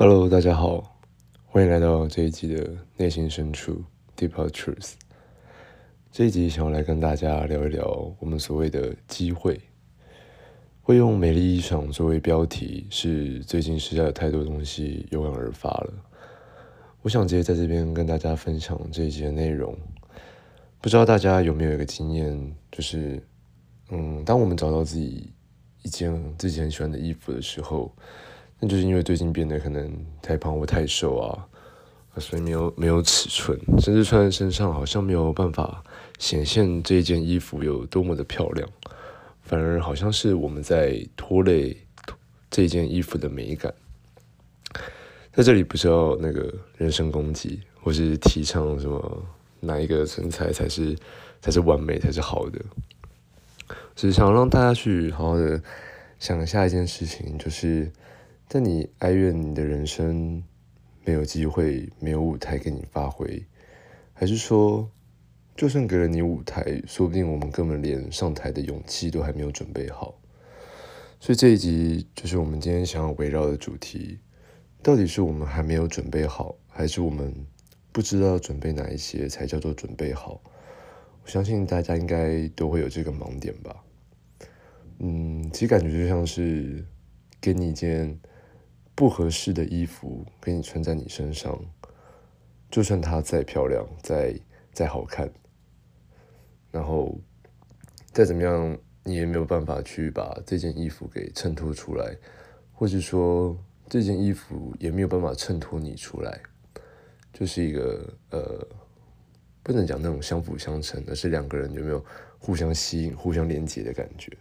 Hello，大家好，欢迎来到这一集的内心深处 Deeper Truth。这一集想要来跟大家聊一聊我们所谓的机会。会用美丽衣裳作为标题，是最近实在有太多东西有感而发了。我想直接在这边跟大家分享这一集的内容。不知道大家有没有一个经验，就是，嗯，当我们找到自己一件自己很喜欢的衣服的时候。那就是因为最近变得可能太胖或太瘦啊，所以没有没有尺寸，甚至穿在身上好像没有办法显现这件衣服有多么的漂亮，反而好像是我们在拖累这件衣服的美感。在这里不是要那个人身攻击，或是提倡什么哪一个身材才是才是完美才是好的，只是想让大家去好好的想下一件事情，就是。但你哀怨你的人生没有机会、没有舞台给你发挥，还是说，就算给了你舞台，说不定我们根本连上台的勇气都还没有准备好？所以这一集就是我们今天想要围绕的主题：到底是我们还没有准备好，还是我们不知道准备哪一些才叫做准备好？我相信大家应该都会有这个盲点吧。嗯，其实感觉就像是给你一件。不合适的衣服给你穿在你身上，就算它再漂亮、再再好看，然后再怎么样，你也没有办法去把这件衣服给衬托出来，或者说这件衣服也没有办法衬托你出来，就是一个呃，不能讲那种相辅相成，而是两个人有没有互相吸引、互相连接的感觉。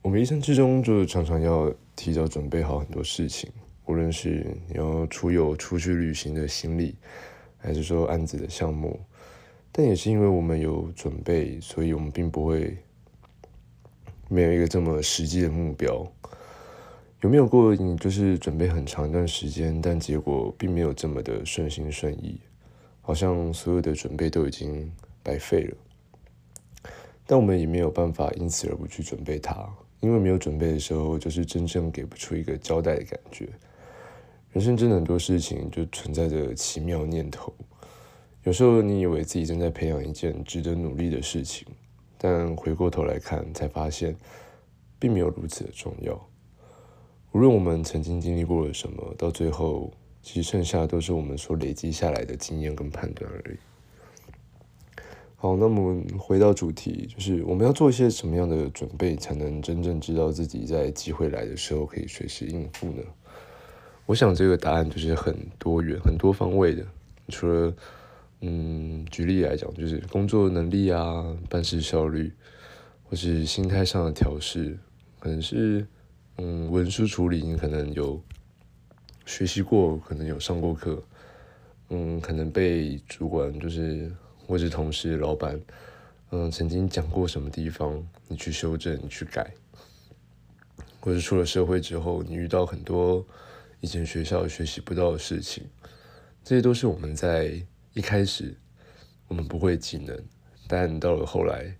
我们一生之中就常常要。提早准备好很多事情，无论是你要出游出去旅行的行李，还是说案子的项目，但也是因为我们有准备，所以我们并不会没有一个这么实际的目标。有没有过你就是准备很长一段时间，但结果并没有这么的顺心顺意，好像所有的准备都已经白费了，但我们也没有办法因此而不去准备它。因为没有准备的时候，就是真正给不出一个交代的感觉。人生真的很多事情就存在着奇妙念头。有时候你以为自己正在培养一件值得努力的事情，但回过头来看，才发现并没有如此的重要。无论我们曾经经历过了什么，到最后其实剩下的都是我们所累积下来的经验跟判断而已。好，那么回到主题，就是我们要做一些什么样的准备，才能真正知道自己在机会来的时候可以随时应付呢？我想这个答案就是很多元、很多方位的。除了，嗯，举例来讲，就是工作能力啊、办事效率，或是心态上的调试，可能是，嗯，文书处理，你可能有学习过，可能有上过课，嗯，可能被主管就是。或者同事、老板，嗯，曾经讲过什么地方，你去修正、去改，或者出了社会之后，你遇到很多以前学校学习不到的事情，这些都是我们在一开始我们不会技能，但到了后来，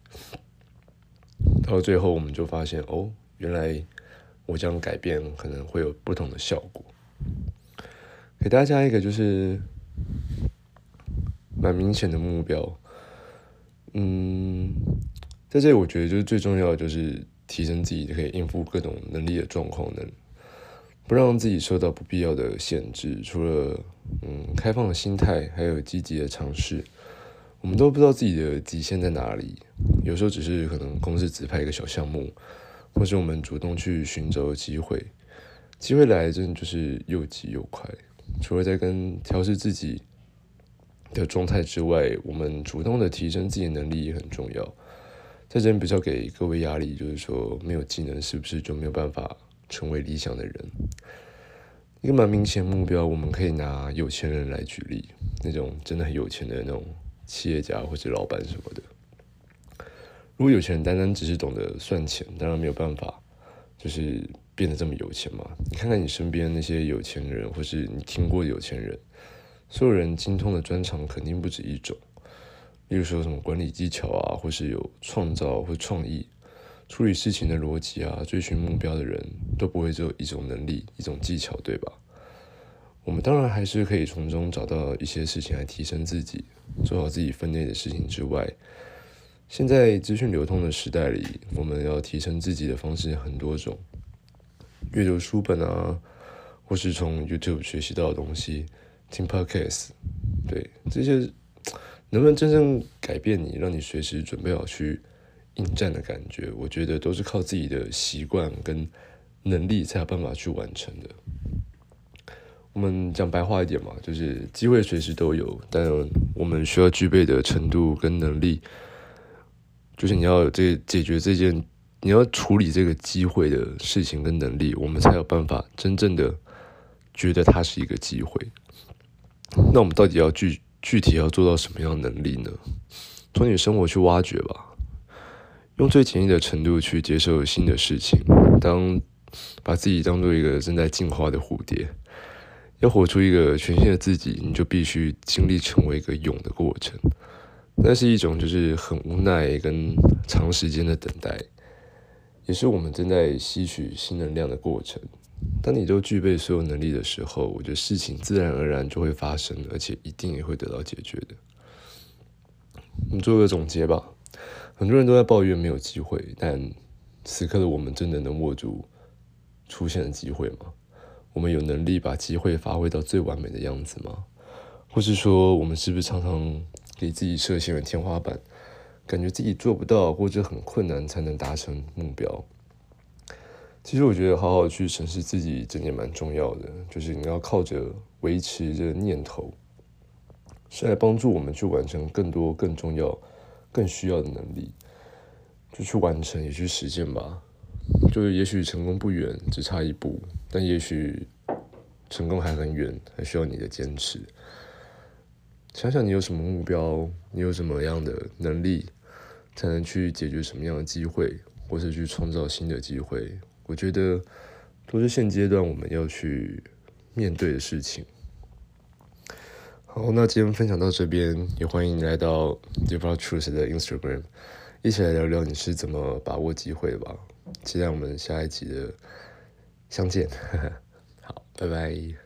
到了最后，我们就发现哦，原来我这样改变可能会有不同的效果。给大家一个就是。蛮明显的目标，嗯，在这里我觉得就是最重要的就是提升自己可以应付各种能力的状况，能不让自己受到不必要的限制。除了嗯开放的心态，还有积极的尝试，我们都不知道自己的极限在哪里。有时候只是可能公司指派一个小项目，或是我们主动去寻找机会，机会来真的就是又急又快。除了在跟调试自己。的状态之外，我们主动的提升自己的能力也很重要。在这边比较给各位压力，就是说没有技能是不是就没有办法成为理想的人？一个蛮明显的目标，我们可以拿有钱人来举例，那种真的很有钱的那种企业家或者老板什么的。如果有钱人单单只是懂得算钱，当然没有办法，就是变得这么有钱嘛。你看看你身边那些有钱人，或是你听过有钱人。所有人精通的专长肯定不止一种，例如说什么管理技巧啊，或是有创造或创意，处理事情的逻辑啊，追寻目标的人都不会只有一种能力、一种技巧，对吧？我们当然还是可以从中找到一些事情来提升自己，做好自己分内的事情之外，现在资讯流通的时代里，我们要提升自己的方式很多种，阅读书本啊，或是从 YouTube 学习到的东西，听 Podcast，对，这些能不能真正改变你，让你随时准备好去应战的感觉，我觉得都是靠自己的习惯跟能力才有办法去完成的。我们讲白话一点嘛，就是机会随时都有，但我们需要具备的程度跟能力，就是你要有这解决这件，你要处理这个机会的事情跟能力，我们才有办法真正的觉得它是一个机会。那我们到底要具具体要做到什么样的能力呢？从你生活去挖掘吧，用最简易的程度去接受新的事情，当把自己当做一个正在进化的蝴蝶。要活出一个全新的自己，你就必须经历成为一个蛹的过程。那是一种就是很无奈跟长时间的等待，也是我们正在吸取新能量的过程。当你都具备所有能力的时候，我觉得事情自然而然就会发生，而且一定也会得到解决的。我们做个总结吧。很多人都在抱怨没有机会，但此刻的我们真的能握住出现的机会吗？我们有能力把机会发挥到最完美的样子吗？或是说，我们是不是常常给自己设限了天花板，感觉自己做不到，或者很困难才能达成目标？其实我觉得好好去审视自己，真的蛮重要的。就是你要靠着维持这个念头，是来帮助我们去完成更多、更重要、更需要的能力，就去完成，也去实践吧。就是也许成功不远，只差一步，但也许成功还很远，还需要你的坚持。想想你有什么目标，你有什么样的能力，才能去解决什么样的机会，或是去创造新的机会。我觉得都是现阶段我们要去面对的事情。好，那今天分享到这边，也欢迎你来到 Develop Truth 的 Instagram，一起来聊聊你是怎么把握机会的吧。期待我们下一集的相见，好，拜拜。